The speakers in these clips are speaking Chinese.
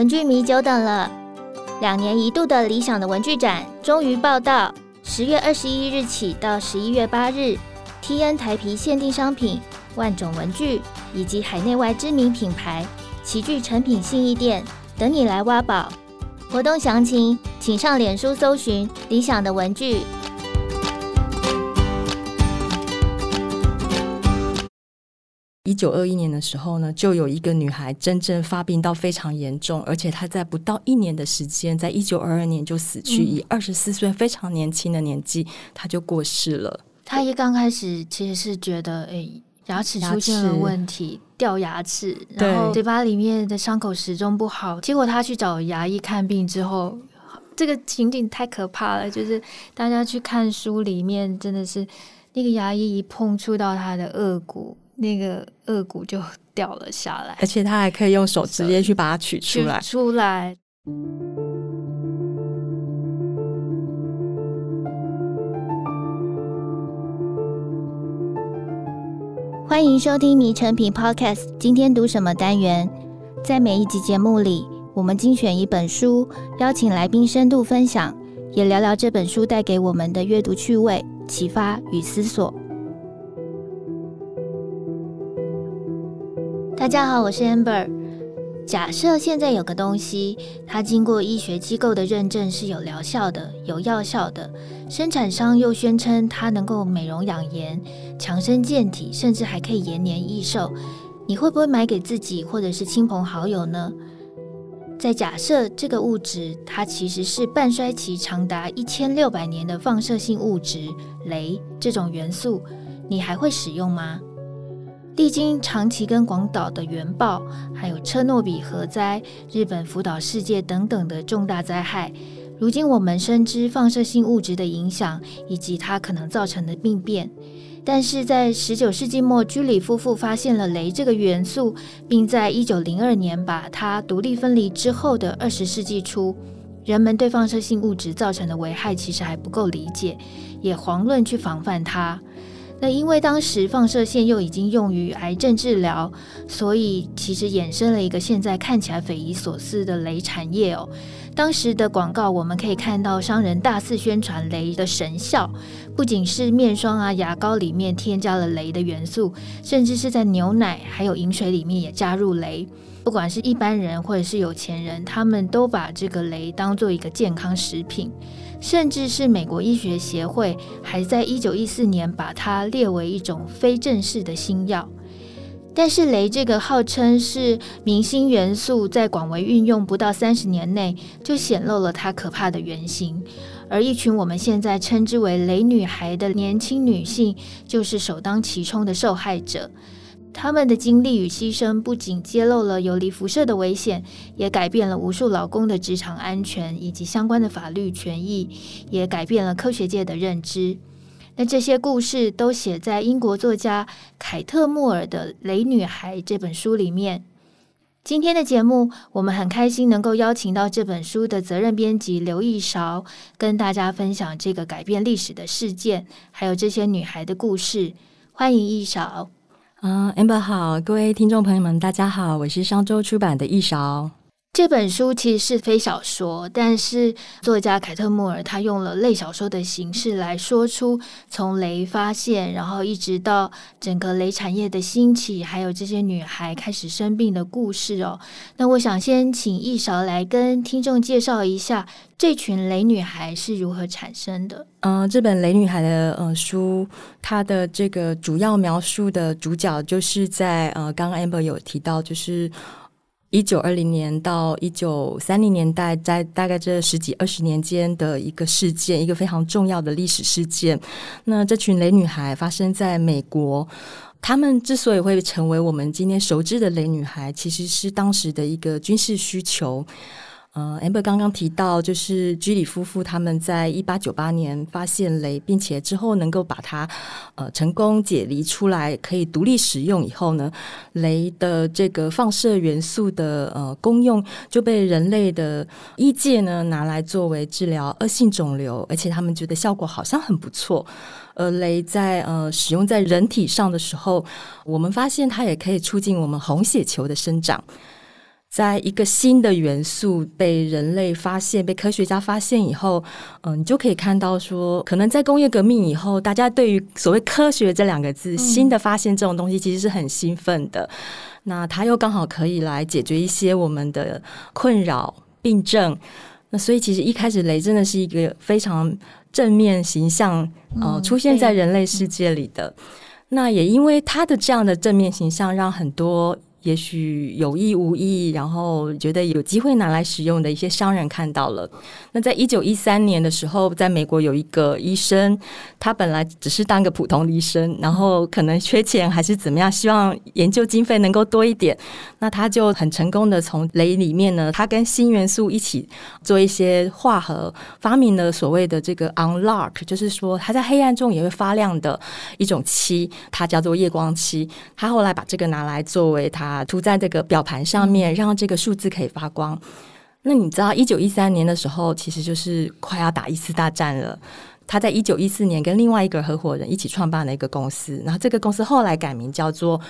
文具迷久等了，两年一度的理想的文具展终于报到，十月二十一日起到十一月八日，TN 台皮限定商品、万种文具以及海内外知名品牌齐聚诚品信义店，等你来挖宝。活动详情请上脸书搜寻“理想的文具”。一九二一年的时候呢，就有一个女孩真正发病到非常严重，而且她在不到一年的时间，在一九二二年就死去，嗯、以二十四岁非常年轻的年纪，她就过世了。她一刚开始其实是觉得，哎，牙齿出现了问题，掉牙齿，然后嘴巴里面的伤口始终不好。结果她去找牙医看病之后，这个情景太可怕了，就是大家去看书里面，真的是那个牙医一碰触到她的颚骨。那个颚骨就掉了下来，而且他还可以用手直接去把它取出来。取出来。欢迎收听《迷成品 Podcast》，今天读什么单元？在每一集节目里，我们精选一本书，邀请来宾深度分享，也聊聊这本书带给我们的阅读趣味、启发与思索。大家好，我是 Amber。假设现在有个东西，它经过医学机构的认证是有疗效的、有药效的，生产商又宣称它能够美容养颜、强身健体，甚至还可以延年益寿，你会不会买给自己或者是亲朋好友呢？再假设这个物质它其实是半衰期长达一千六百年的放射性物质镭这种元素，你还会使用吗？历经长崎跟广岛的原爆，还有车诺比核灾、日本福岛事件等等的重大灾害，如今我们深知放射性物质的影响以及它可能造成的病变。但是在十九世纪末，居里夫妇发现了镭这个元素，并在一九零二年把它独立分离之后的二十世纪初，人们对放射性物质造成的危害其实还不够理解，也遑论去防范它。那因为当时放射线又已经用于癌症治疗，所以其实衍生了一个现在看起来匪夷所思的镭产业哦。当时的广告我们可以看到商人大肆宣传镭的神效，不仅是面霜啊、牙膏里面添加了镭的元素，甚至是在牛奶还有饮水里面也加入镭。不管是一般人或者是有钱人，他们都把这个镭当做一个健康食品。甚至是美国医学协会还在一九一四年把它列为一种非正式的新药。但是镭这个号称是明星元素，在广为运用不到三十年内，就显露了它可怕的原型。而一群我们现在称之为“雷女孩”的年轻女性，就是首当其冲的受害者。他们的经历与牺牲，不仅揭露了游离辐射的危险，也改变了无数劳工的职场安全以及相关的法律权益，也改变了科学界的认知。那这些故事都写在英国作家凯特·穆尔的《雷女孩》这本书里面。今天的节目，我们很开心能够邀请到这本书的责任编辑刘益韶，跟大家分享这个改变历史的事件，还有这些女孩的故事。欢迎益韶。啊、，amber 好，各位听众朋友们，大家好，我是商周出版的易勺。这本书其实是非小说，但是作家凯特·穆尔他用了类小说的形式来说出从雷发现，然后一直到整个雷产业的兴起，还有这些女孩开始生病的故事哦。那我想先请一勺来跟听众介绍一下这群雷女孩是如何产生的。嗯、这本雷女孩的呃书，它的这个主要描述的主角就是在呃刚刚 Amber 有提到，就是。一九二零年到一九三零年代，在大概这十几二十年间的一个事件，一个非常重要的历史事件。那这群雷女孩发生在美国，她们之所以会成为我们今天熟知的雷女孩，其实是当时的一个军事需求。呃，Amber 刚刚提到，就是居里夫妇他们在一八九八年发现镭，并且之后能够把它呃成功解离出来，可以独立使用以后呢，镭的这个放射元素的呃功用就被人类的医界呢拿来作为治疗恶性肿瘤，而且他们觉得效果好像很不错。而镭在呃使用在人体上的时候，我们发现它也可以促进我们红血球的生长。在一个新的元素被人类发现、被科学家发现以后，嗯、呃，你就可以看到说，可能在工业革命以后，大家对于所谓科学这两个字、嗯、新的发现这种东西，其实是很兴奋的。那它又刚好可以来解决一些我们的困扰、病症。那所以，其实一开始雷真的是一个非常正面形象，呃，嗯、出现在人类世界里的。嗯、那也因为他的这样的正面形象，让很多。也许有意无意，然后觉得有机会拿来使用的一些商人看到了。那在一九一三年的时候，在美国有一个医生，他本来只是当个普通医生，然后可能缺钱还是怎么样，希望研究经费能够多一点。那他就很成功的从镭里面呢，他跟锌元素一起做一些化合，发明了所谓的这个 on-arc，就是说它在黑暗中也会发亮的一种漆，它叫做夜光漆。他后来把这个拿来作为他。啊，涂在这个表盘上面，让这个数字可以发光。那你知道，一九一三年的时候，其实就是快要打一次大战了。他在一九一四年跟另外一个合伙人一起创办了一个公司，然后这个公司后来改名叫做。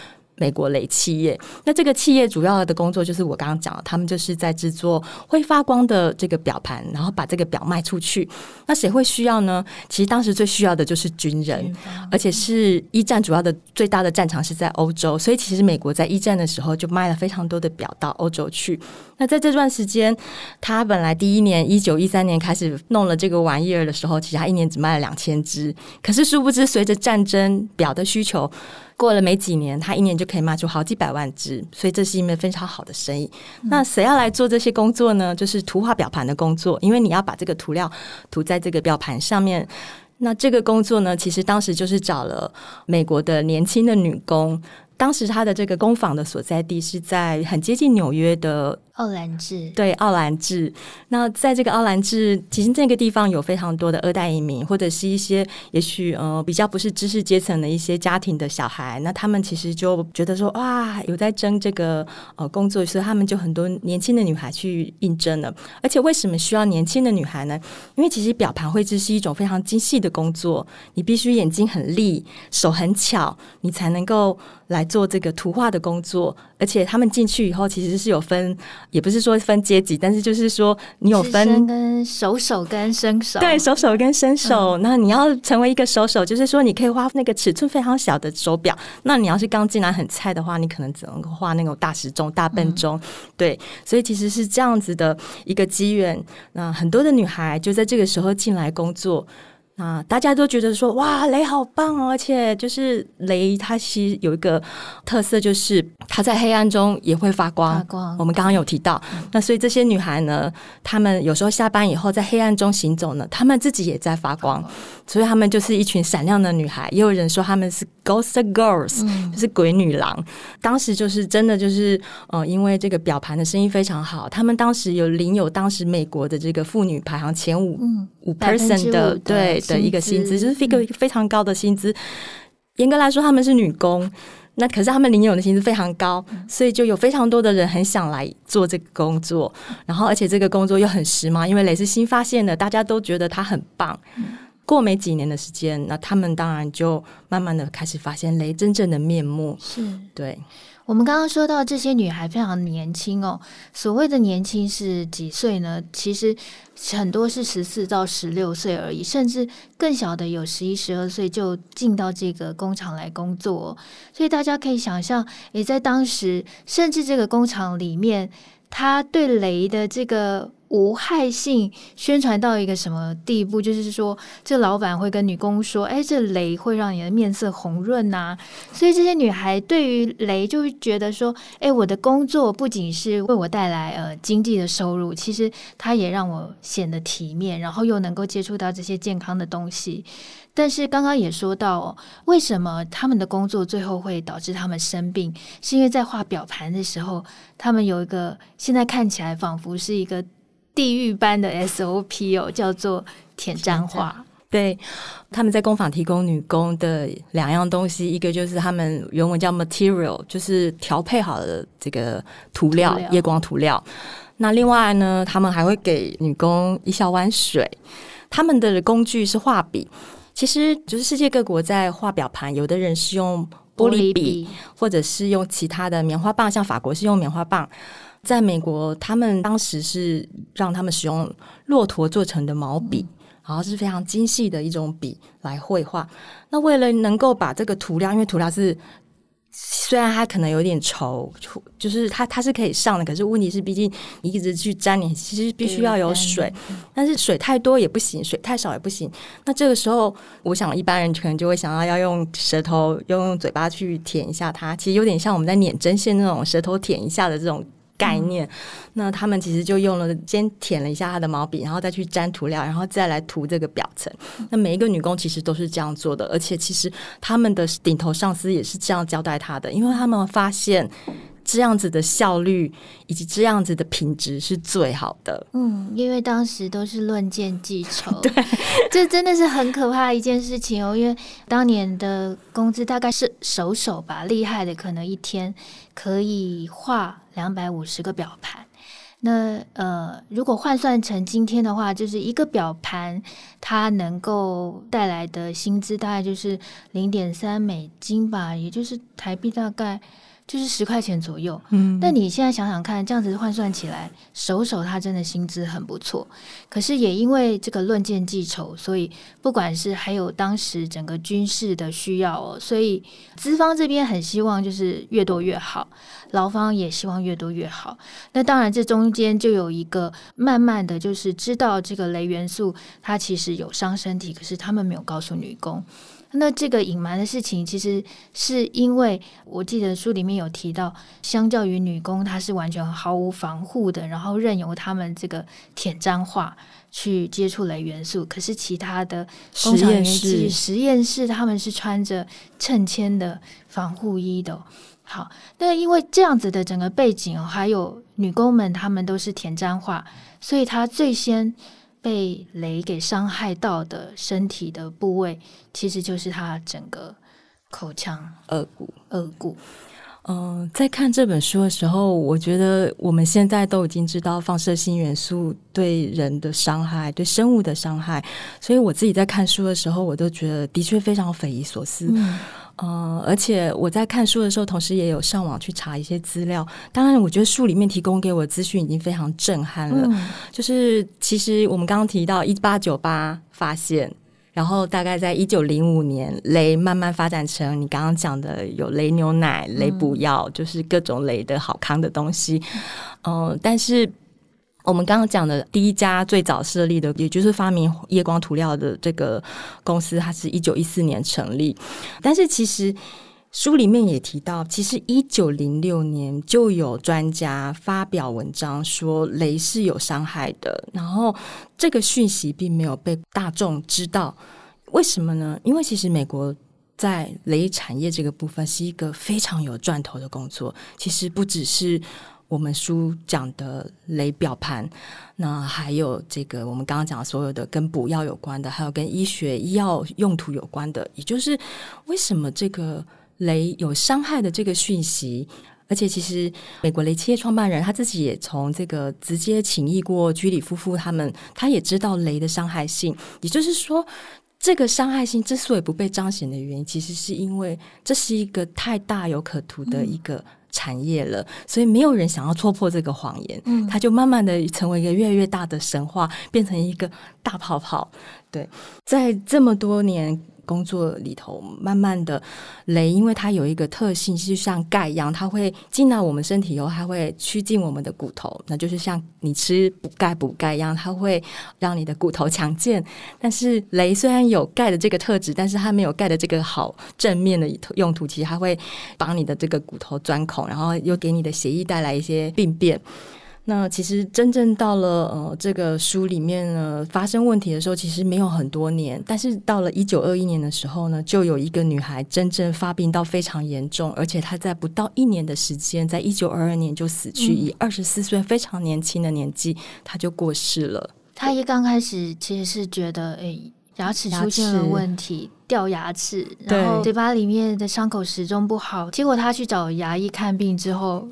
美国雷企业，那这个企业主要的工作就是我刚刚讲的，他们就是在制作会发光的这个表盘，然后把这个表卖出去。那谁会需要呢？其实当时最需要的就是军人，而且是一战主要的最大的战场是在欧洲，所以其实美国在一战的时候就卖了非常多的表到欧洲去。那在这段时间，他本来第一年一九一三年开始弄了这个玩意儿的时候，其实他一年只卖了两千只，可是殊不知随着战争，表的需求。过了没几年，他一年就可以卖出好几百万只，所以这是一门非常好的生意。那谁要来做这些工作呢？就是涂画表盘的工作，因为你要把这个涂料涂在这个表盘上面。那这个工作呢，其实当时就是找了美国的年轻的女工。当时她的这个工坊的所在地是在很接近纽约的奥兰治，对，奥兰治。那在这个奥兰治，其实这个地方有非常多的二代移民，或者是一些也许呃比较不是知识阶层的一些家庭的小孩。那他们其实就觉得说，哇，有在争这个呃工作，所以他们就很多年轻的女孩去应征了。而且为什么需要年轻的女孩呢？因为其实表盘绘制是一种非常精细的工作，你必须眼睛很利，手很巧，你才能够。来做这个图画的工作，而且他们进去以后其实是有分，也不是说分阶级，但是就是说你有分跟手手跟伸手，对，手手跟伸手。嗯、那你要成为一个手手，就是说你可以画那个尺寸非常小的手表。那你要是刚进来很菜的话，你可能只能够画那种大时钟、大笨钟。嗯、对，所以其实是这样子的一个机缘。那很多的女孩就在这个时候进来工作。啊，大家都觉得说哇，雷好棒哦！而且就是雷，它其实有一个特色，就是它在黑暗中也会发光。发光。我们刚刚有提到，嗯、那所以这些女孩呢，她们有时候下班以后在黑暗中行走呢，她们自己也在发光，嗯、所以她们就是一群闪亮的女孩。也有人说她们是 Ghost Girls，、嗯、就是鬼女郎。当时就是真的就是，呃，因为这个表盘的生意非常好，他们当时有领有当时美国的这个妇女排行前五五 percent 的对。的一个薪资就是一个非常高的薪资。严格来说，他们是女工，那可是他们领有的薪资非常高，所以就有非常多的人很想来做这个工作。然后，而且这个工作又很时髦，因为镭是新发现的，大家都觉得它很棒。过没几年的时间，那他们当然就慢慢的开始发现雷真正的面目。是对。我们刚刚说到这些女孩非常年轻哦，所谓的年轻是几岁呢？其实很多是十四到十六岁而已，甚至更小的有十一、十二岁就进到这个工厂来工作。所以大家可以想象，也在当时，甚至这个工厂里面，他对雷的这个。无害性宣传到一个什么地步？就是说，这老板会跟女工说：“哎，这雷会让你的面色红润呐。”所以这些女孩对于雷就会觉得说：“哎，我的工作不仅是为我带来呃经济的收入，其实它也让我显得体面，然后又能够接触到这些健康的东西。”但是刚刚也说到哦，为什么他们的工作最后会导致他们生病？是因为在画表盘的时候，他们有一个现在看起来仿佛是一个。地狱般的 SOP 哦，叫做填粘画。对，他们在工坊提供女工的两样东西，一个就是他们原文叫 material，就是调配好的这个涂料，涂料夜光涂料。那另外呢，他们还会给女工一小碗水。他们的工具是画笔，其实就是世界各国在画表盘，有的人是用玻璃笔，玻璃笔或者是用其他的棉花棒，像法国是用棉花棒。在美国，他们当时是让他们使用骆驼做成的毛笔，然后是非常精细的一种笔来绘画。那为了能够把这个涂料，因为涂料是。虽然它可能有点稠，就是它它是可以上的，可是问题是，毕竟你一直去沾，你其实必须要有水，但是水太多也不行，水太少也不行。那这个时候，我想一般人可能就会想要要用舌头，要用嘴巴去舔一下它，其实有点像我们在捻针线那种舌头舔一下的这种。概念，那他们其实就用了先舔了一下他的毛笔，然后再去沾涂料，然后再来涂这个表层。那每一个女工其实都是这样做的，而且其实他们的顶头上司也是这样交代他的，因为他们发现。这样子的效率以及这样子的品质是最好的。嗯，因为当时都是论件计酬，对，这真的是很可怕的一件事情哦。因为当年的工资大概是手手吧，厉害的可能一天可以画两百五十个表盘。那呃，如果换算成今天的话，就是一个表盘它能够带来的薪资大概就是零点三美金吧，也就是台币大概。就是十块钱左右，嗯，但你现在想想看，这样子换算起来，手手他真的薪资很不错。可是也因为这个论件计酬，所以不管是还有当时整个军事的需要哦，所以资方这边很希望就是越多越好，劳方也希望越多越好。那当然这中间就有一个慢慢的就是知道这个雷元素它其实有伤身体，可是他们没有告诉女工。那这个隐瞒的事情，其实是因为我记得书里面有提到，相较于女工，她是完全毫无防护的，然后任由他们这个舔沾画去接触镭元素。可是其他的工厂实验室，实验室他们是穿着衬铅的防护衣的。好，那因为这样子的整个背景哦，还有女工们她们都是舔沾画，所以她最先。被雷给伤害到的身体的部位，其实就是他整个口腔、顎骨、顎骨。嗯、呃，在看这本书的时候，我觉得我们现在都已经知道放射性元素对人的伤害、对生物的伤害，所以我自己在看书的时候，我都觉得的确非常匪夷所思。嗯嗯、呃，而且我在看书的时候，同时也有上网去查一些资料。当然，我觉得书里面提供给我的资讯已经非常震撼了。嗯、就是其实我们刚刚提到一八九八发现，然后大概在一九零五年，雷慢慢发展成你刚刚讲的有雷牛奶、雷补药，嗯、就是各种雷的好康的东西。嗯、呃，但是。我们刚刚讲的第一家最早设立的，也就是发明夜光涂料的这个公司，它是一九一四年成立。但是其实书里面也提到，其实一九零六年就有专家发表文章说镭是有伤害的，然后这个讯息并没有被大众知道。为什么呢？因为其实美国在镭产业这个部分是一个非常有赚头的工作，其实不只是。我们书讲的雷表盘，那还有这个我们刚刚讲的所有的跟补药有关的，还有跟医学医药用途有关的，也就是为什么这个雷有伤害的这个讯息，而且其实美国雷企业创办人他自己也从这个直接请益过居里夫妇他们，他也知道雷的伤害性，也就是说，这个伤害性之所以不被彰显的原因，其实是因为这是一个太大有可图的一个。产业了，所以没有人想要戳破这个谎言，嗯，它就慢慢的成为一个越来越大的神话，变成一个大泡泡。对，在这么多年。工作里头，慢慢的镭，因为它有一个特性，就像钙一样，它会进到我们身体以后，它会趋近我们的骨头，那就是像你吃补钙补钙一样，它会让你的骨头强健。但是镭虽然有钙的这个特质，但是它没有钙的这个好正面的用途，其实它会帮你的这个骨头钻孔，然后又给你的血液带来一些病变。那其实真正到了呃这个书里面呢，发生问题的时候，其实没有很多年。但是到了一九二一年的时候呢，就有一个女孩真正发病到非常严重，而且她在不到一年的时间，在一九二二年就死去，以二十四岁非常年轻的年纪，她就过世了。她一刚开始其实是觉得，哎，牙齿出现了问题，掉牙齿，然后嘴巴里面的伤口始终不好。结果她去找牙医看病之后。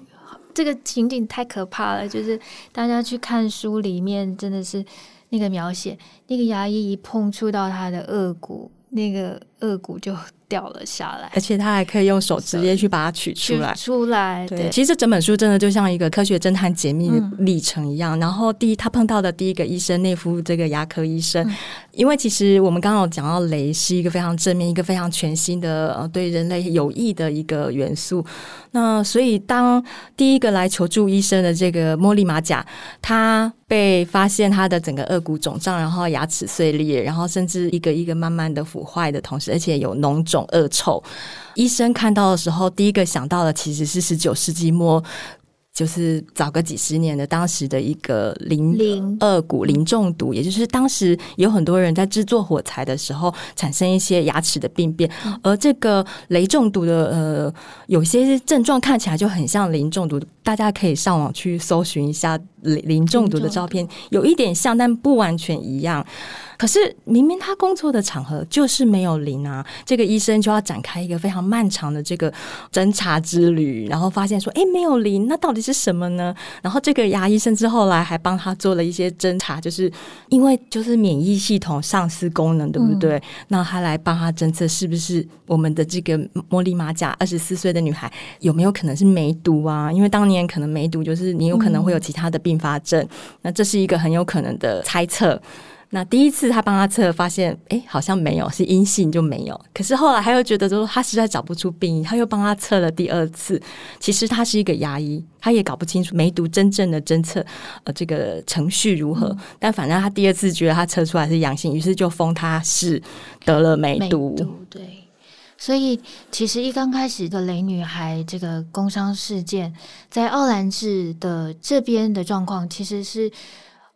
这个情景太可怕了，就是大家去看书里面，真的是那个描写，那个牙医一碰触到他的颚骨，那个顎骨就掉了下来，而且他还可以用手直接去把它取出来。出来，对，对。其实这整本书真的就像一个科学侦探解密的历程一样。嗯、然后第一，他碰到的第一个医生，内夫这个牙科医生，嗯、因为其实我们刚刚有讲到雷是一个非常正面、一个非常全新的呃对人类有益的一个元素。那所以当第一个来求助医生的这个茉莉马甲，他被发现他的整个颚骨肿胀，然后牙齿碎裂，然后甚至一个一个慢慢的腐坏的同时，而且有脓肿、恶臭。医生看到的时候，第一个想到的其实是十九世纪末。就是早个几十年的当时的一个磷二骨磷中毒，也就是当时有很多人在制作火柴的时候产生一些牙齿的病变，而这个雷中毒的呃有些症状看起来就很像磷中毒，大家可以上网去搜寻一下磷磷中毒的照片，有一点像，但不完全一样。可是明明他工作的场合就是没有零啊，这个医生就要展开一个非常漫长的这个侦查之旅，然后发现说，哎，没有零，那到底是什么呢？然后这个牙医甚至后来还帮他做了一些侦查，就是因为就是免疫系统丧失功能，对不对？嗯、那他来帮他侦测是不是我们的这个茉莉马甲二十四岁的女孩有没有可能是梅毒啊？因为当年可能梅毒就是你有可能会有其他的并发症，嗯、那这是一个很有可能的猜测。那第一次他帮他测，发现哎，好像没有，是阴性就没有。可是后来他又觉得说他实在找不出病因，他又帮他测了第二次。其实他是一个牙医，他也搞不清楚梅毒真正的侦测呃这个程序如何。嗯、但反正他第二次觉得他测出来是阳性，于是就封他是得了梅毒。梅毒对，所以其实一刚开始的雷女孩这个工伤事件，在奥兰治的这边的状况其实是。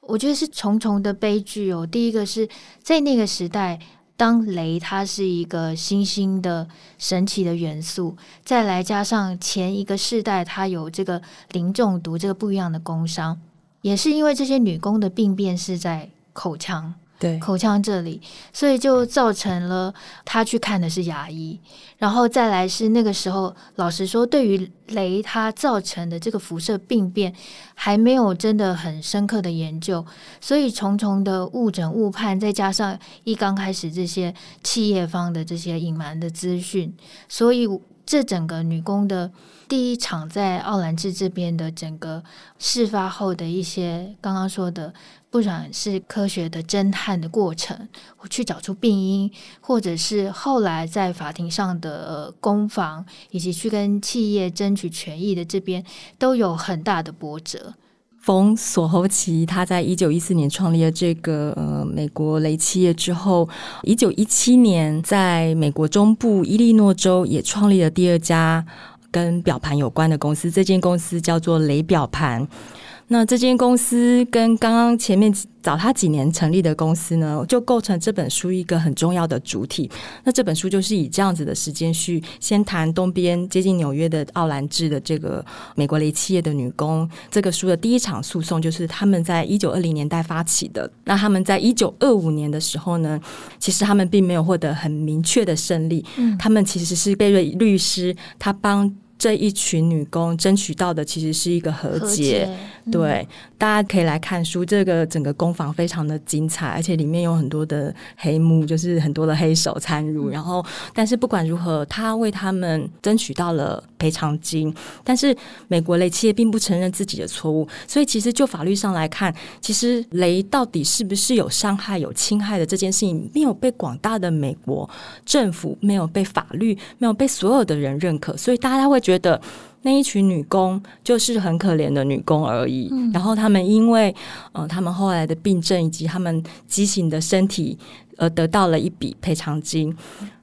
我觉得是重重的悲剧哦。第一个是在那个时代，当雷它是一个新兴的神奇的元素，再来加上前一个世代它有这个磷中毒这个不一样的工伤，也是因为这些女工的病变是在口腔。对，口腔这里，所以就造成了他去看的是牙医，然后再来是那个时候，老实说，对于雷它造成的这个辐射病变，还没有真的很深刻的研究，所以重重的误诊误判，再加上一刚开始这些企业方的这些隐瞒的资讯，所以这整个女工的第一场在奥兰治这边的整个事发后的一些刚刚说的。不管是科学的侦探的过程，去找出病因，或者是后来在法庭上的呃攻防，以及去跟企业争取权益的这边，都有很大的波折。冯索侯奇他在一九一四年创立了这个呃美国雷企业之后，一九一七年在美国中部伊利诺州也创立了第二家跟表盘有关的公司，这间公司叫做雷表盘。那这间公司跟刚刚前面早他几年成立的公司呢，就构成这本书一个很重要的主体。那这本书就是以这样子的时间序，先谈东边接近纽约的奥兰治的这个美国雷企业的女工。这个书的第一场诉讼就是他们在一九二零年代发起的。那他们在一九二五年的时候呢，其实他们并没有获得很明确的胜利。嗯，他们其实是被瑞律师，他帮。这一群女工争取到的其实是一个和解，和解嗯、对，大家可以来看书。这个整个攻防非常的精彩，而且里面有很多的黑幕，就是很多的黑手参入。嗯、然后，但是不管如何，他为他们争取到了赔偿金。但是美国雷企业并不承认自己的错误，所以其实就法律上来看，其实雷到底是不是有伤害、有侵害的这件事情，没有被广大的美国政府、没有被法律、没有被所有的人认可，所以大家会觉得。那一群女工就是很可怜的女工而已，嗯、然后他们因为呃，他们后来的病症以及他们畸形的身体，而得到了一笔赔偿金。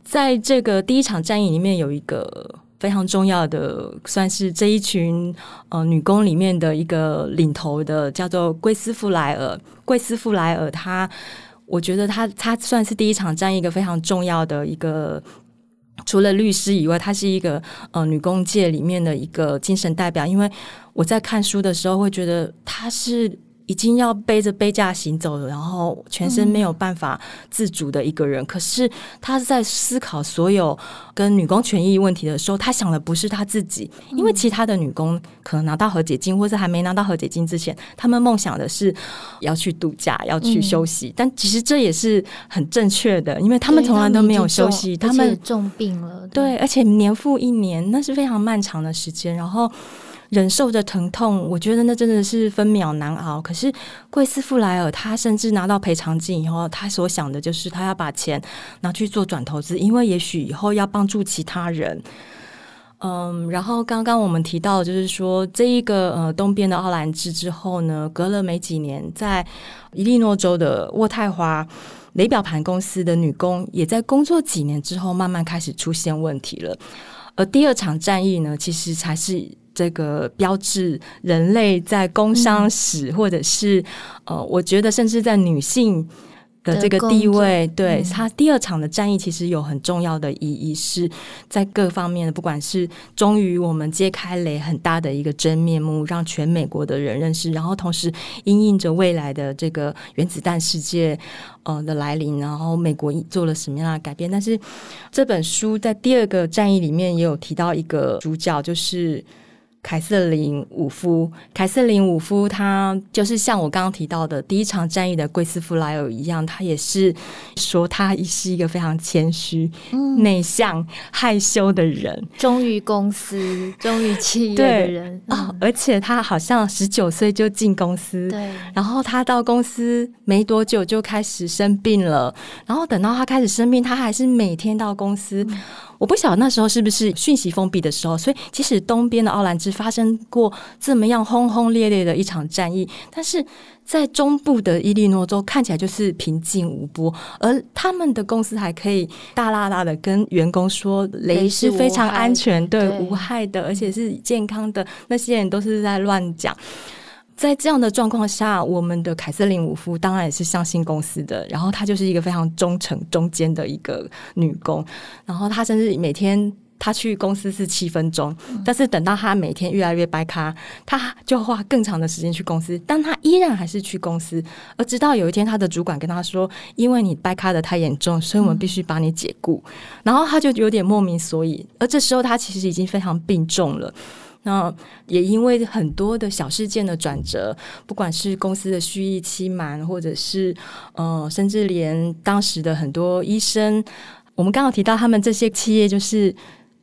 在这个第一场战役里面，有一个非常重要的，算是这一群呃女工里面的一个领头的，叫做贵斯富莱尔。贵斯富莱尔，他我觉得他他算是第一场战役一个非常重要的一个。除了律师以外，她是一个呃女工界里面的一个精神代表。因为我在看书的时候会觉得她是已经要背着背架行走了，然后全身没有办法自主的一个人。嗯、可是他在思考所有跟女工权益问题的时候，他想的不是他自己，因为其他的女工可能拿到和解金，或是还没拿到和解金之前，他们梦想的是要去度假，要去休息。嗯、但其实这也是很正确的，因为他们从来都没有休息，他们重病了，对，对，而且年复一年，那是非常漫长的时间，然后。忍受着疼痛，我觉得那真的是分秒难熬。可是贵斯富莱尔他甚至拿到赔偿金以后，他所想的就是他要把钱拿去做转投资，因为也许以后要帮助其他人。嗯，然后刚刚我们提到，就是说这一个呃东边的奥兰治之后呢，隔了没几年，在伊利诺州的渥太华雷表盘公司的女工，也在工作几年之后，慢慢开始出现问题了。而第二场战役呢，其实才是。这个标志人类在工商史，嗯、或者是呃，我觉得甚至在女性的这个地位，对他第二场的战役，其实有很重要的意义，是在各方面的，不管是终于我们揭开雷很大的一个真面目，让全美国的人认识，然后同时因应着未来的这个原子弹世界呃的来临，然后美国做了什么样的改变？但是这本书在第二个战役里面也有提到一个主角，就是。凯瑟琳·伍夫，凯瑟琳·伍夫，她就是像我刚刚提到的第一场战役的贵斯弗莱尔一样，她也是说她是一个非常谦虚、嗯、内向、害羞的人，忠于公司、忠于企业的人啊、嗯哦。而且她好像十九岁就进公司，对。然后她到公司没多久就开始生病了，然后等到她开始生病，她还是每天到公司。嗯我不晓得那时候是不是讯息封闭的时候，所以即使东边的奥兰治发生过这么样轰轰烈烈的一场战役，但是在中部的伊利诺州看起来就是平静无波，而他们的公司还可以大剌剌的跟员工说雷是非常安全、对，无害的，而且是健康的，那些人都是在乱讲。在这样的状况下，我们的凯瑟琳·伍夫当然也是相信公司的，然后她就是一个非常忠诚、中间的一个女工。然后她甚至每天她去公司是七分钟，但是等到她每天越来越掰咖，她就花更长的时间去公司，但她依然还是去公司。而直到有一天，她的主管跟她说：“因为你掰咖的太严重，所以我们必须把你解雇。”然后她就有点莫名所以。而这时候，她其实已经非常病重了。那也因为很多的小事件的转折，不管是公司的蓄意欺瞒，或者是呃，甚至连当时的很多医生，我们刚刚提到他们这些企业就是。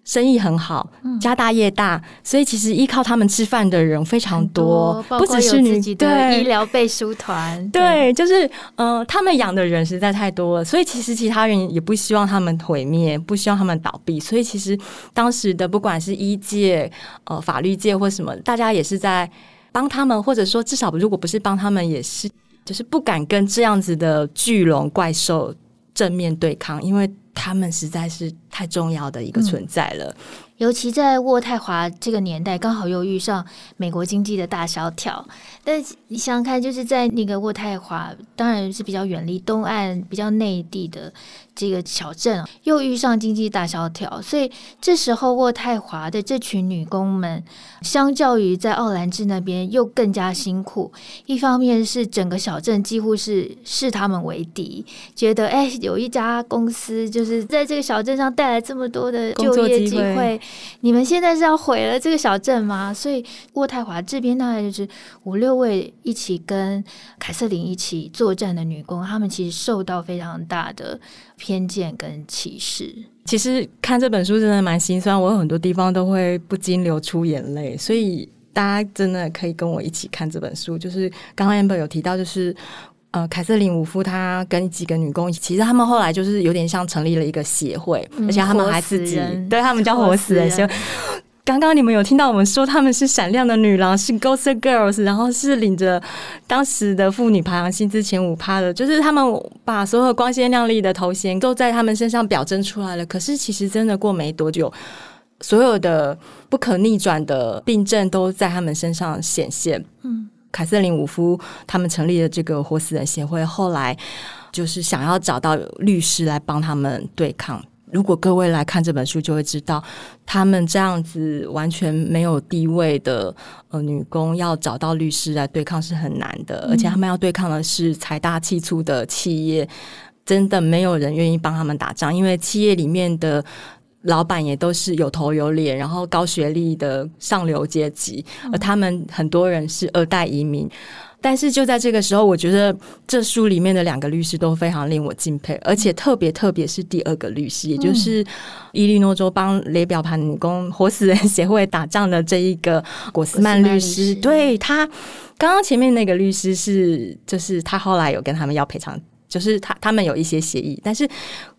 生意很好，家大业大，嗯、所以其实依靠他们吃饭的人非常多，多不只是你的医疗背书团，对，对就是呃，他们养的人实在太多了，所以其实其他人也不希望他们毁灭，不希望他们倒闭，所以其实当时的不管是医界、呃法律界或什么，大家也是在帮他们，或者说至少如果不是帮他们，也是就是不敢跟这样子的巨龙怪兽正面对抗，因为。他们实在是太重要的一个存在了。嗯，尤其在渥太华这个年代，刚好又遇上美国经济的大萧条。但你想想看，就是在那个渥太华，当然是比较远离东岸、比较内地的。这个小镇又遇上经济大萧条，所以这时候渥太华的这群女工们，相较于在奥兰治那边又更加辛苦。一方面是整个小镇几乎是视他们为敌，觉得哎，有一家公司就是在这个小镇上带来这么多的就业机会，机会你们现在是要毁了这个小镇吗？所以渥太华这边大概就是五六位一起跟凯瑟琳一起作战的女工，她们其实受到非常大的。偏见跟歧视，其实看这本书真的蛮心酸，我有很多地方都会不禁流出眼泪，所以大家真的可以跟我一起看这本书。就是刚刚 Amber 有提到，就是呃，凯瑟琳·伍夫她跟几个女工，其实他们后来就是有点像成立了一个协会，嗯、而且他们还自己对他们叫活死人协会。刚刚你们有听到我们说他们是闪亮的女郎，是 Gossip Girls，然后是领着当时的妇女排行薪资前五趴的，就是他们把所有光鲜亮丽的头衔都在他们身上表征出来了。可是其实真的过没多久，所有的不可逆转的病症都在他们身上显现。嗯，凯瑟琳·伍夫他们成立了这个活死人协会，后来就是想要找到律师来帮他们对抗。如果各位来看这本书，就会知道，他们这样子完全没有地位的呃女工，要找到律师来对抗是很难的，而且他们要对抗的是财大气粗的企业，真的没有人愿意帮他们打仗，因为企业里面的老板也都是有头有脸，然后高学历的上流阶级，而他们很多人是二代移民。但是就在这个时候，我觉得这书里面的两个律师都非常令我敬佩，而且特别特别是第二个律师，也就是伊利诺州帮雷表盘女工活死人协会打仗的这一个果斯曼律师。律师对他，刚刚前面那个律师是，就是他后来有跟他们要赔偿，就是他他们有一些协议，但是。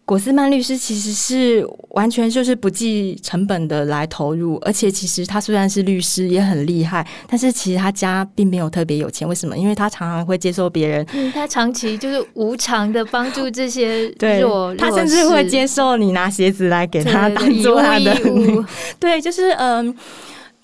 果斯曼律师其实是完全就是不计成本的来投入，而且其实他虽然是律师也很厉害，但是其实他家并没有特别有钱。为什么？因为他常常会接受别人，嗯，他长期就是无偿的帮助这些弱，对，他甚至会接受你拿鞋子来给他当做他的，对，就是嗯。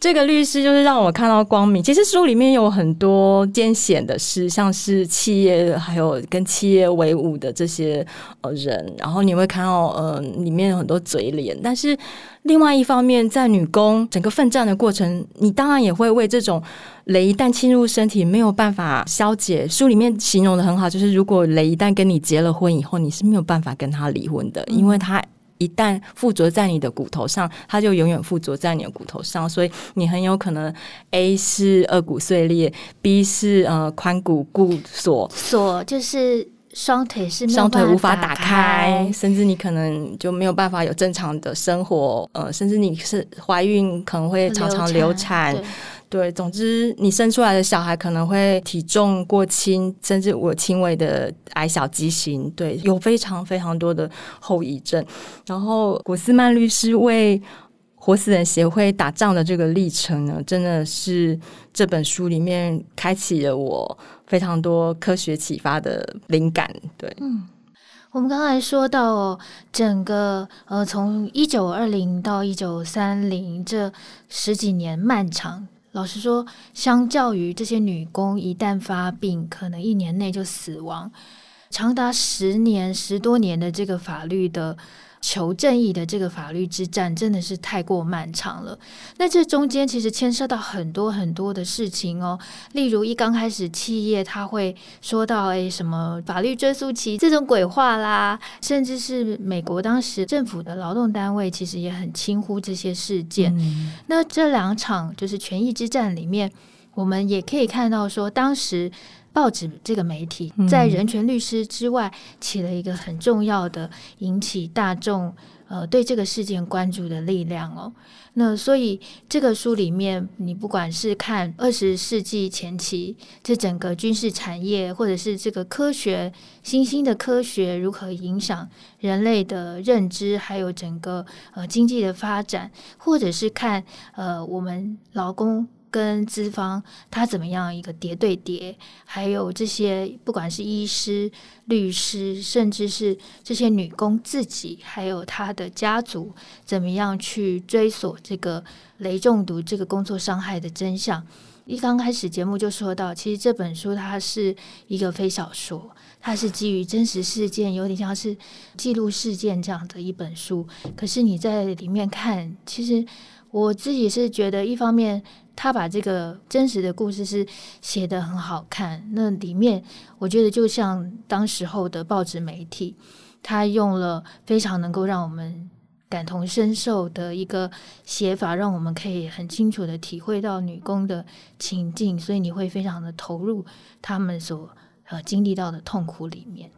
这个律师就是让我看到光明。其实书里面有很多艰险的事，像是企业，还有跟企业为伍的这些呃人，然后你会看到呃里面有很多嘴脸。但是另外一方面，在女工整个奋战的过程，你当然也会为这种雷一旦侵入身体没有办法消解。书里面形容得很好，就是如果雷一旦跟你结了婚以后，你是没有办法跟他离婚的，因为他。一旦附着在你的骨头上，它就永远附着在你的骨头上，所以你很有可能 A 是二骨碎裂，B 是呃髋骨固锁，锁就是双腿是双腿无法打开，甚至你可能就没有办法有正常的生活，呃，甚至你是怀孕可能会常常流产。对，总之你生出来的小孩可能会体重过轻，甚至我轻微的矮小畸形，对，有非常非常多的后遗症。然后古斯曼律师为活死人协会打仗的这个历程呢，真的是这本书里面开启了我非常多科学启发的灵感。对，嗯，我们刚才说到整个呃，从一九二零到一九三零这十几年漫长。老实说，相较于这些女工，一旦发病，可能一年内就死亡，长达十年、十多年的这个法律的。求正义的这个法律之战真的是太过漫长了。那这中间其实牵涉到很多很多的事情哦，例如一刚开始企业他会说到诶什么法律追诉期这种鬼话啦，甚至是美国当时政府的劳动单位其实也很轻忽这些事件。嗯。那这两场就是权益之战里面，我们也可以看到说当时。报纸这个媒体在人权律师之外起了一个很重要的引起大众呃对这个事件关注的力量哦。那所以这个书里面，你不管是看二十世纪前期这整个军事产业，或者是这个科学新兴的科学如何影响人类的认知，还有整个呃经济的发展，或者是看呃我们劳工。跟资方他怎么样一个叠对叠，还有这些不管是医师、律师，甚至是这些女工自己，还有她的家族，怎么样去追索这个雷中毒这个工作伤害的真相？一刚开始节目就说到，其实这本书它是一个非小说，它是基于真实事件，有点像是记录事件这样的一本书。可是你在里面看，其实我自己是觉得，一方面。他把这个真实的故事是写得很好看，那里面我觉得就像当时候的报纸媒体，他用了非常能够让我们感同身受的一个写法，让我们可以很清楚地体会到女工的情境，所以你会非常的投入他们所呃经历到的痛苦里面。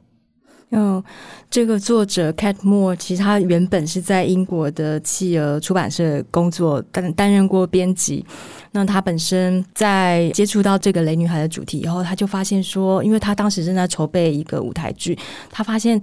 嗯，这个作者 Cat Moore 其实他原本是在英国的企鹅出版社工作，担担任过编辑。那他本身在接触到这个雷女孩的主题以后，他就发现说，因为他当时正在筹备一个舞台剧，他发现。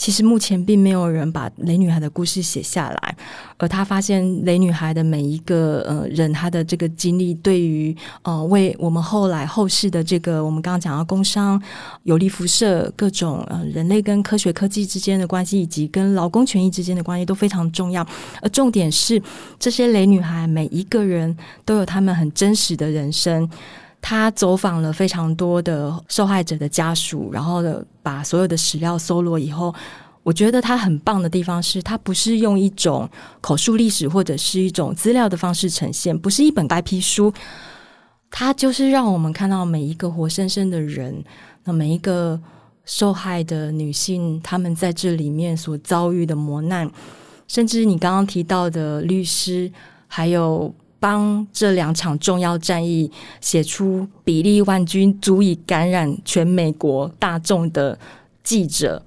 其实目前并没有人把雷女孩的故事写下来，而他发现雷女孩的每一个呃人，他的这个经历，对于呃为我们后来后世的这个我们刚刚讲到工伤、有利辐射、各种呃人类跟科学科技之间的关系，以及跟劳工权益之间的关系都非常重要。而重点是，这些雷女孩每一个人都有他们很真实的人生。他走访了非常多的受害者的家属，然后呢，把所有的史料搜罗以后，我觉得它很棒的地方是，它不是用一种口述历史或者是一种资料的方式呈现，不是一本白皮书，他就是让我们看到每一个活生生的人，那每一个受害的女性，他们在这里面所遭遇的磨难，甚至你刚刚提到的律师，还有帮这两场重要战役写出比例万钧足以感染全美国大众的记者。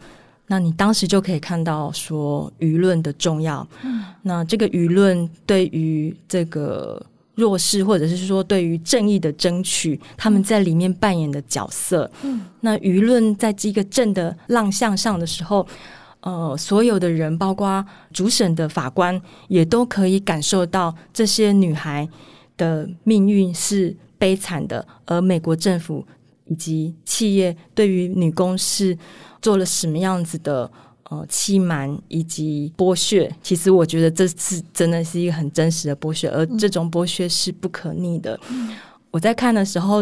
那你当时就可以看到说舆论的重要，嗯，那这个舆论对于这个弱势，或者是说对于正义的争取，他们在里面扮演的角色，嗯，那舆论在这个正的浪向上的时候，呃，所有的人，包括主审的法官，也都可以感受到这些女孩的命运是悲惨的，而美国政府以及企业对于女工是。做了什么样子的呃欺瞒以及剥削？其实我觉得这次真的是一个很真实的剥削，而这种剥削是不可逆的。嗯、我在看的时候，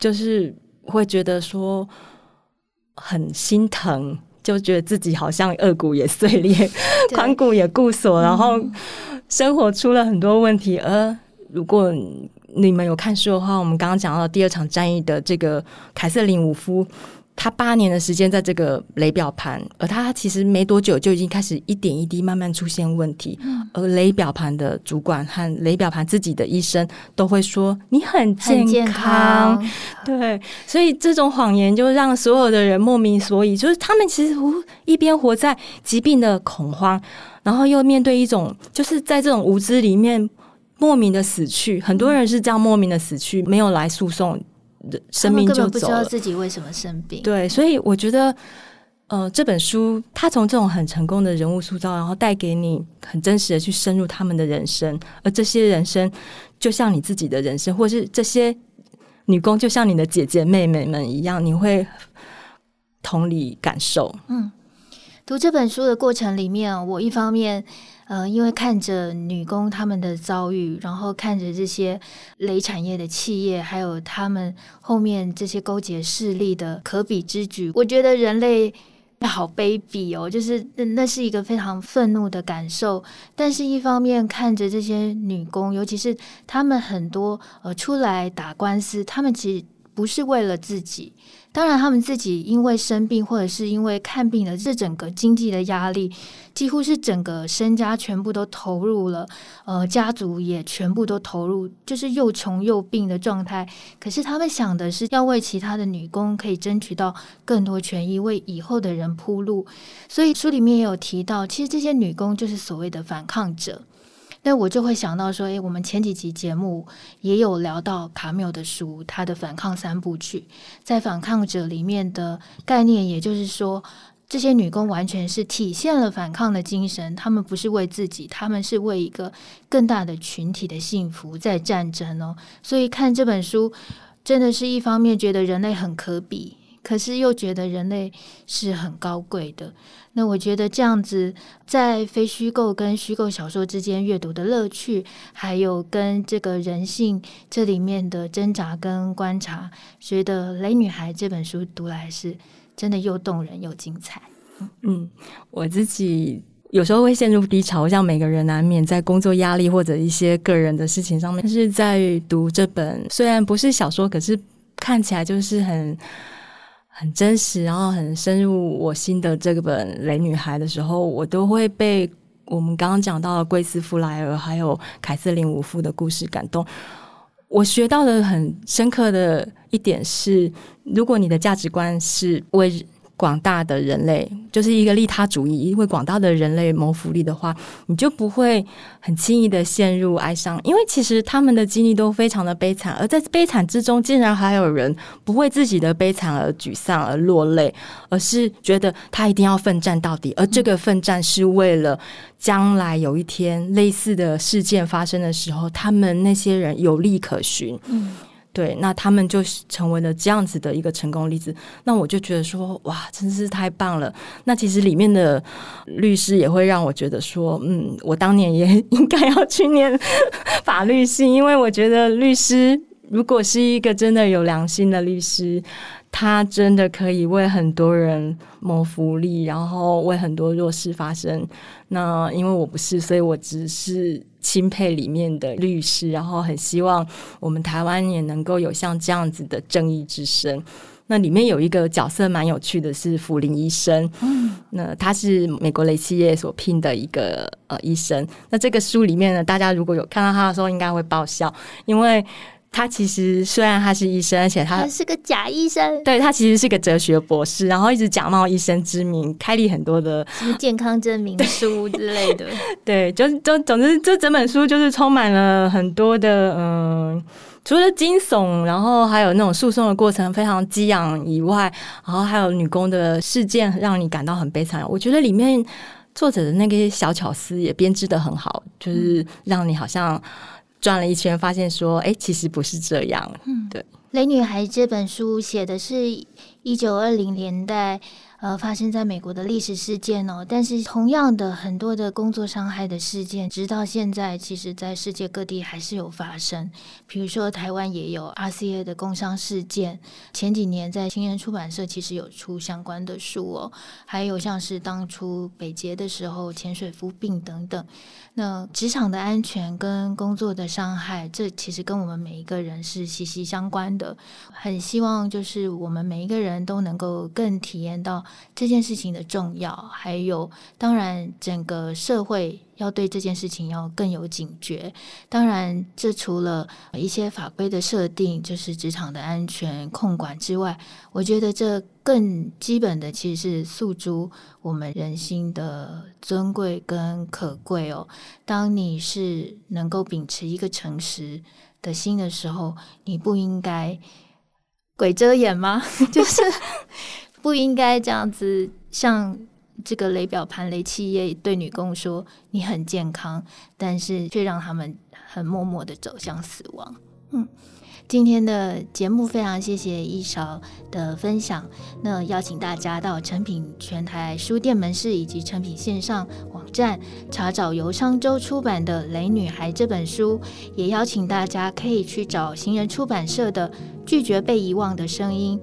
就是会觉得说很心疼，就觉得自己好像颚骨也碎裂，髋骨也固锁，然后生活出了很多问题。而如果你们有看书的话，我们刚刚讲到第二场战役的这个凯瑟琳伍夫。他八年的时间在这个雷表盘，而他其实没多久就已经开始一点一滴慢慢出现问题。嗯、而雷表盘的主管和雷表盘自己的医生都会说你很健康，很健康。对，所以这种谎言就让所有的人莫名所以，就是他们其实一边活在疾病的恐慌，然后又面对一种就是在这种无知里面莫名的死去。很多人是这样莫名的死去，没有来诉讼。生命就走了，不知道自己为什么生病。对，所以我觉得，呃，这本书它从这种很成功的人物塑造，然后带给你很真实的去深入他们的人生，而这些人生就像你自己的人生，或是这些女工就像你的姐姐妹妹们一样，你会同理感受。嗯，读这本书的过程里面，我一方面。呃，因为看着女工他们的遭遇，然后看着这些雷产业的企业，还有他们后面这些勾结势力的可比之举，我觉得人类好卑鄙哦，就是那是一个非常愤怒的感受。但是，一方面看着这些女工，尤其是他们很多呃出来打官司，他们其实不是为了自己。当然，他们自己因为生病，或者是因为看病的这整个经济的压力，几乎是整个身家全部都投入了，呃，家族也全部都投入，就是又穷又病的状态。可是他们想的是要为其他的女工可以争取到更多权益，为以后的人铺路。所以书里面也有提到，其实这些女工就是所谓的反抗者。那我就会想到说，诶，我们前几集节目也有聊到卡缪的书，他的反抗三部曲，在反抗者里面的概念，也就是说，这些女工完全是体现了反抗的精神，她们不是为自己，她们是为一个更大的群体的幸福在战争哦。所以看这本书，真的是一方面觉得人类很可比，可是又觉得人类是很高贵的。那我觉得这样子，在非虚构跟虚构小说之间阅读的乐趣，还有跟这个人性这里面的挣扎跟观察，觉得《雷女孩》这本书读来是真的又动人又精彩。嗯，我自己有时候会陷入低潮，像每个人难免在工作压力或者一些个人的事情上面，但是在读这本虽然不是小说，可是看起来就是很。很真实，然后很深入我心的这本《雷女孩》的时候，我都会被我们刚刚讲到的贵斯·弗莱尔还有凯瑟琳·伍夫的故事感动。我学到的很深刻的一点是，如果你的价值观是为广大的人类就是一个利他主义，为广大的人类谋福利的话，你就不会很轻易的陷入哀伤，因为其实他们的经历都非常的悲惨，而在悲惨之中，竟然还有人不为自己的悲惨而沮丧而落泪，而是觉得他一定要奋战到底，而这个奋战是为了将来有一天类似的事件发生的时候，他们那些人有利可循。嗯。对，那他们就成为了这样子的一个成功例子。那我就觉得说，哇，真是太棒了。那其实里面的律师也会让我觉得说，嗯，我当年也 应该要去念法律系，因为我觉得律师如果是一个真的有良心的律师，他真的可以为很多人谋福利，然后为很多弱势发声。那因为我不是，所以我只是钦佩里面的律师，然后很希望我们台湾也能够有像这样子的正义之声。那里面有一个角色蛮有趣的，是福林医生。嗯，那他是美国雷企业所聘的一个呃医生。那这个书里面呢，大家如果有看到他的时候，应该会爆笑，因为他其实虽然他是医生，而且他，他是个假医生。对，他其实是个哲学博士，然后一直假冒医生之名，开立很多的什么健康证明 书之类的。对，就就总之，这整本书就是充满了很多的嗯。除了惊悚，然后还有那种诉讼的过程非常激昂以外，然后还有女工的事件让你感到很悲惨。我觉得里面作者的那个小巧思也编织的很好，就是让你好像转了一圈，发现说，哎，其实不是这样。嗯，对，《雷女孩》这本书写的是一九二零年代。呃，发生在美国的历史事件哦，但是同样的很多的工作伤害的事件，直到现在，其实在世界各地还是有发生。比如说台湾也有 RCA 的工伤事件，前几年在青年出版社其实有出相关的书哦，还有像是当初北捷的时候潜水夫病等等。那职场的安全跟工作的伤害，这其实跟我们每一个人是息息相关的。很希望就是我们每一个人都能够更体验到这件事情的重要，还有当然整个社会要对这件事情要更有警觉。当然，这除了一些法规的设定，就是职场的安全控管之外，我觉得这。更基本的其实是诉诸我们人心的尊贵跟可贵哦。当你是能够秉持一个诚实的心的时候，你不应该鬼遮眼吗？就是 不应该这样子，像这个雷表盘雷企业对女工说你很健康，但是却让他们很默默的走向死亡。嗯。今天的节目非常谢谢一勺的分享。那邀请大家到诚品全台书店门市以及诚品线上网站查找由商周出版的《雷女孩》这本书，也邀请大家可以去找行人出版社的《拒绝被遗忘的声音》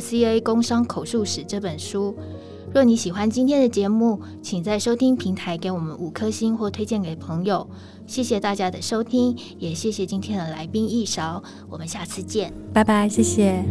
（RCA 工伤口述史）这本书。若你喜欢今天的节目，请在收听平台给我们五颗星或推荐给朋友。谢谢大家的收听，也谢谢今天的来宾一勺。我们下次见，拜拜，谢谢。